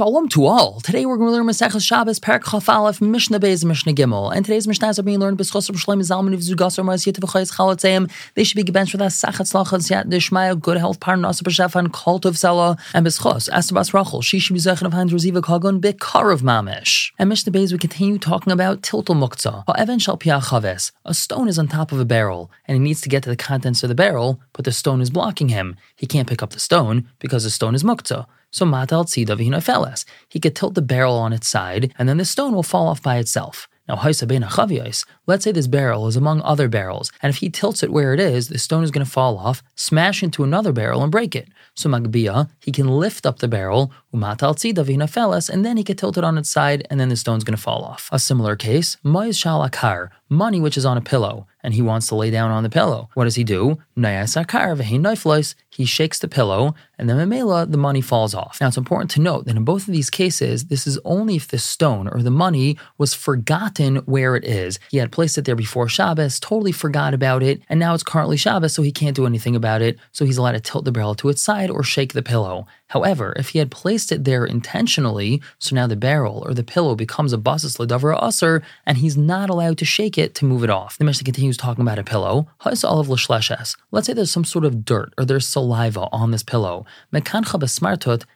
Shalom to all. Today we're going to learn Maseches Shabbos, Parak Chaf Aleph, Mishnah Beis, Mishnah Gimel. And today's Mishnahs are being learned B'schos Shloim Zalman of Zugasar Maz Yitav Chayes Chalatzeim. They should be gebenched with us Sachat Slachas Yat good health, Parn Nasa B'Shefan, Cult of Sela, and B'schos Astabas Rachel, be Zechen of Hand Reziva Kagon, Bikar of Mamish. And Mishnah Beis, we continue talking about Tiltul Muktzah, Ha'evan Shal Pia Chaves. A stone is on top of a barrel, and he needs to get to the contents of the barrel, but the stone is blocking him. He can't pick up the stone because the stone is Muktzah. So matal tzida v'hinofeles. He could tilt the barrel on its side, and then the stone will fall off by itself. Now, let's say this barrel is among other barrels, and if he tilts it where it is, the stone is going to fall off, smash into another barrel, and break it. So Magbia, he can lift up the barrel, and then he can tilt it on its side, and then the stone's going to fall off. A similar case, moiz shalakar, money which is on a pillow, and he wants to lay down on the pillow. What does he do? He shakes the pillow, and then Mamela, the money falls off. Now it's important to note that in both of these cases, this is only if the stone or the money was forgotten where it is. He had placed it there before Shabbos, totally forgot about it, and now it's currently Shabbos, so he can't do anything about it, so he's allowed to tilt the barrel to its side or shake the pillow. However, if he had placed it there intentionally, so now the barrel or the pillow becomes a basis ledavra usr, and he's not allowed to shake it to move it off. The Mishnah continues talking about a pillow. Let's say there's some sort of dirt or there's saliva on this pillow.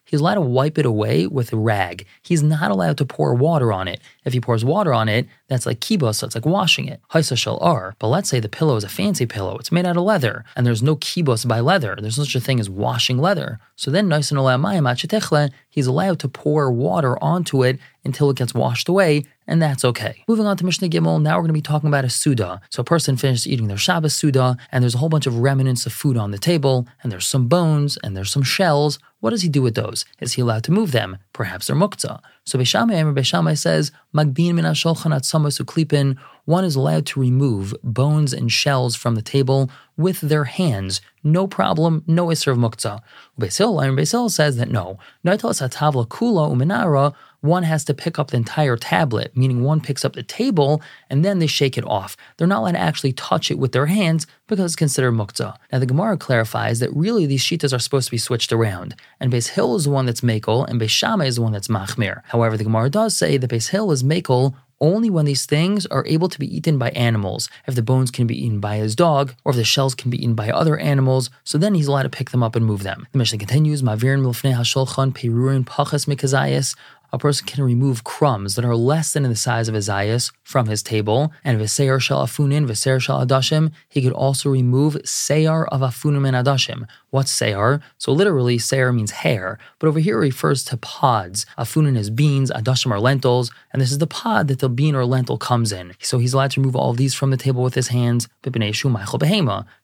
He's allowed to wipe it away with a rag. He's not allowed to pour water on it. If he pours water on it, that's like kibos, so it's like washing it. Haisa shel ar. But let's say the pillow is a fancy pillow. It's made out of leather, and there's no kibos by leather. There's such a thing as washing leather. So then he's allowed to pour water onto it until it gets washed away, and that's okay. Moving on to Mishnah Gimel, now we're going to be talking about a Suda. So a person finishes eating their Shabbos Suda, and there's a whole bunch of remnants of food on the table, and there's some bones, and there's some shells. What does he do with those? Is he allowed to move them? Perhaps they're muktzah. So Beis Shammai Amr Beis Shammai says, Magbin min ha-sholchan at one is allowed to remove bones and shells from the table with their hands. No problem, no iser of muktzah. Beisil, Amr Beisil says that no. Naitalas hatavla kula uminara one has to pick up the entire tablet, meaning one picks up the table and then they shake it off. They're not allowed to actually touch it with their hands because it's considered muktzah. Now the Gemara clarifies that really these shitas are supposed to be switched around, and Beis Hill is the one that's makel and Beis Shammai is the one that's machmir. However, the Gemara does say that Beis Hill is makel only when these things are able to be eaten by animals. If the bones can be eaten by his dog, or if the shells can be eaten by other animals, so then he's allowed to pick them up and move them. The Mishnah continues, Mavirin milfnei hasholchan perurin pachas mikazayas a person can remove crumbs that are less than the size of a zayas from his table, and v'seir shal afunin, v'seir adashim, he could also remove seyar of afunim and adashim. What's seyar? So literally, seyar means hair, but over here it refers to pods. Afunin is beans, adashim are lentils, and this is the pod that the bean or lentil comes in. So he's allowed to remove all of these from the table with his hands,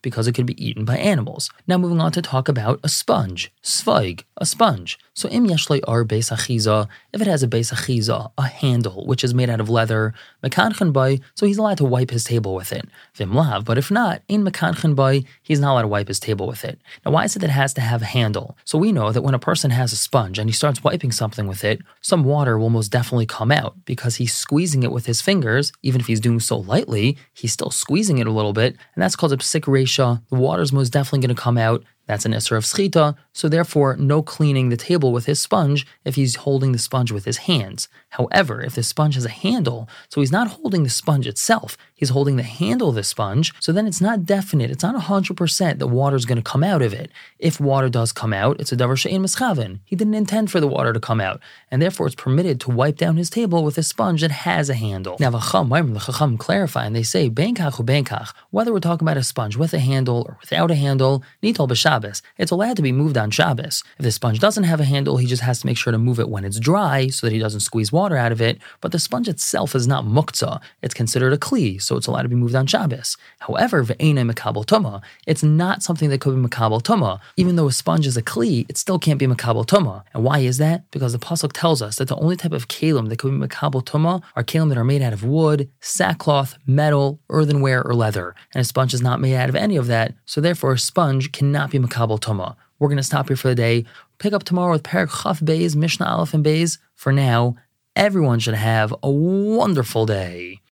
because it could be eaten by animals. Now moving on to talk about a sponge, svig, a sponge. So im yeshlei ar beis achiza, if it has a beis achiza, a handle which is made out of leather, mekanchen by, so he's allowed to wipe his table with it. Vim lav, but if not, in mekanchen by, he's not allowed to wipe his table with it. Now why is it that it has to have a handle? So we know that when a person has a sponge and he starts wiping something with it, some water will most definitely come out because he's squeezing it with his fingers, even if he's doing so lightly, he's still squeezing it a little bit, and that's called a psik The water's most definitely going to come out that's an Isser of Sechita, so therefore no cleaning the table with his sponge if he's holding the sponge with his hands. However, if the sponge has a handle, so he's not holding the sponge itself, he's holding the handle of the sponge, so then it's not definite, it's not 100% that water is going to come out of it. If water does come out, it's a davar she'en mischaven. He didn't intend for the water to come out, and therefore it's permitted to wipe down his table with a sponge that has a handle. Now, the Chacham clarify, and they say, benkach u benkach, whether we're talking about a sponge with a handle or without a handle, nitol b'Shabbos, it's allowed to be moved on Shabbos. If the sponge doesn't have a handle, he just has to make sure to move it when it's dry so that he doesn't squeeze water out of it. But the sponge itself is not muktzah. It's considered a kli, so it's allowed to be moved on Shabbos. However, ve'ene mekabel tuma, it's not something that could be mekabel tuma. Even though a sponge is a kli, it still can't be mekabel tuma. And why is that? Because the pasuk tells us that the only type of kalim that could be mekabel tuma are kalim that are made out of wood, sackcloth, metal, earthenware, or leather. And a sponge is not made out of any of that, so therefore a sponge cannot be mekabel tuma. We're going to stop here for the day. Pick up tomorrow with Parak Chaf Beis, Mishnah Aleph and Beis. For now, everyone should have a wonderful day.